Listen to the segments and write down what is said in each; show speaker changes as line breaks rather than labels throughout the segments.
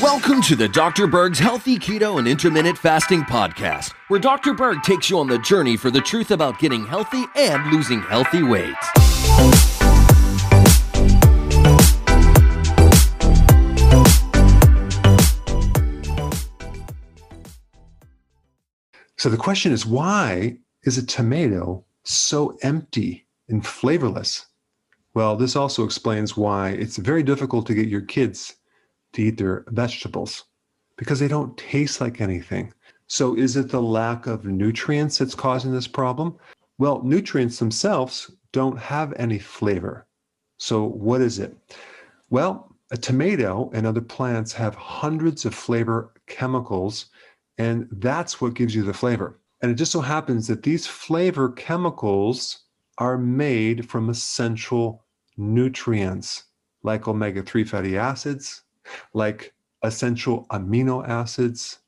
Welcome to the Dr. Berg's Healthy Keto and Intermittent Fasting Podcast, where Dr. Berg takes you on the journey for the truth about getting healthy and losing healthy weight.
So the question is why is a tomato so empty and flavorless? Well, this also explains why it's very difficult to get your kids to eat their vegetables because they don't taste like anything. So, is it the lack of nutrients that's causing this problem? Well, nutrients themselves don't have any flavor. So, what is it? Well, a tomato and other plants have hundreds of flavor chemicals, and that's what gives you the flavor. And it just so happens that these flavor chemicals are made from essential nutrients like omega 3 fatty acids, like essential amino acids.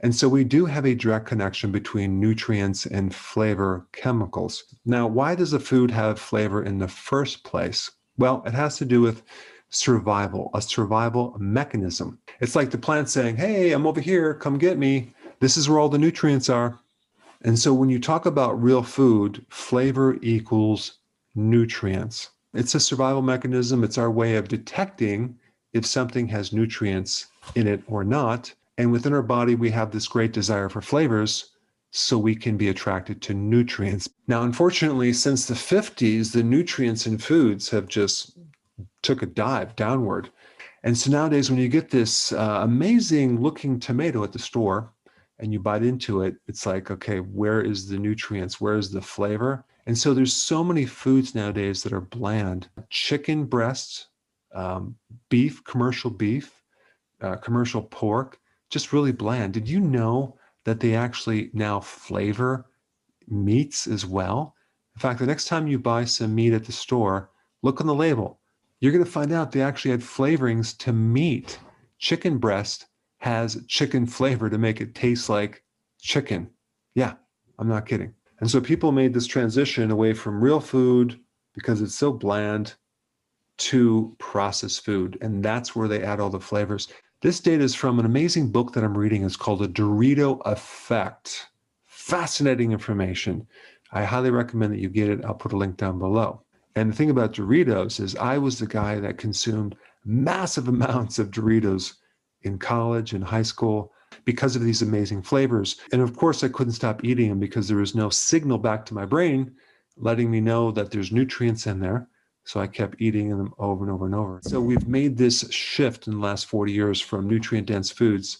And so we do have a direct connection between nutrients and flavor chemicals. Now, why does a food have flavor in the first place? Well, it has to do with survival, a survival mechanism. It's like the plant saying, Hey, I'm over here, come get me. This is where all the nutrients are. And so when you talk about real food, flavor equals nutrients. It's a survival mechanism. It's our way of detecting if something has nutrients in it or not. And within our body, we have this great desire for flavors so we can be attracted to nutrients. Now, unfortunately, since the 50s, the nutrients in foods have just took a dive downward. And so nowadays, when you get this uh, amazing looking tomato at the store, and you bite into it, it's like, okay, where is the nutrients? Where is the flavor? And so there's so many foods nowadays that are bland. Chicken breasts, um, beef, commercial beef, uh, commercial pork, just really bland. Did you know that they actually now flavor meats as well? In fact, the next time you buy some meat at the store, look on the label. You're going to find out they actually had flavorings to meat. Chicken breast has chicken flavor to make it taste like chicken. Yeah, I'm not kidding. And so people made this transition away from real food because it's so bland to processed food. And that's where they add all the flavors. This data is from an amazing book that I'm reading. It's called The Dorito Effect. Fascinating information. I highly recommend that you get it. I'll put a link down below. And the thing about Doritos is, I was the guy that consumed massive amounts of Doritos in college and high school because of these amazing flavors. And of course, I couldn't stop eating them because there was no signal back to my brain letting me know that there's nutrients in there. So I kept eating them over and over and over. So we've made this shift in the last 40 years from nutrient dense foods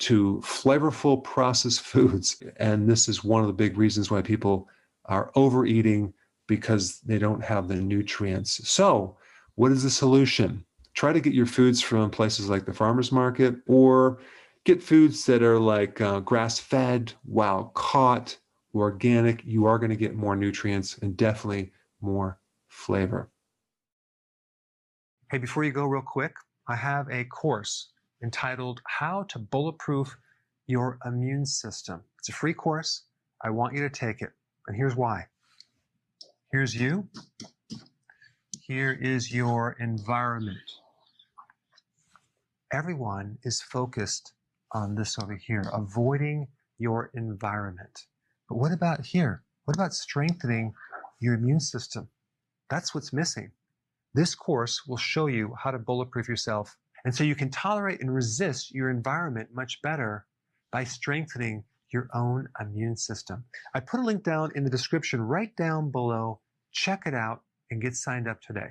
to flavorful processed foods. And this is one of the big reasons why people are overeating because they don't have the nutrients. So, what is the solution? try to get your foods from places like the farmers market or get foods that are like uh, grass fed, wild caught, organic. You are going to get more nutrients and definitely more flavor.
Hey, before you go, real quick, I have a course entitled How to Bulletproof Your Immune System. It's a free course. I want you to take it. And here's why. Here's you. Here is your environment everyone is focused on this over here, avoiding your environment. But what about here? What about strengthening your immune system? That's what's missing. This course will show you how to bulletproof yourself. And so you can tolerate and resist your environment much better by strengthening your own immune system. I put a link down in the description right down below. Check it out and get signed up today.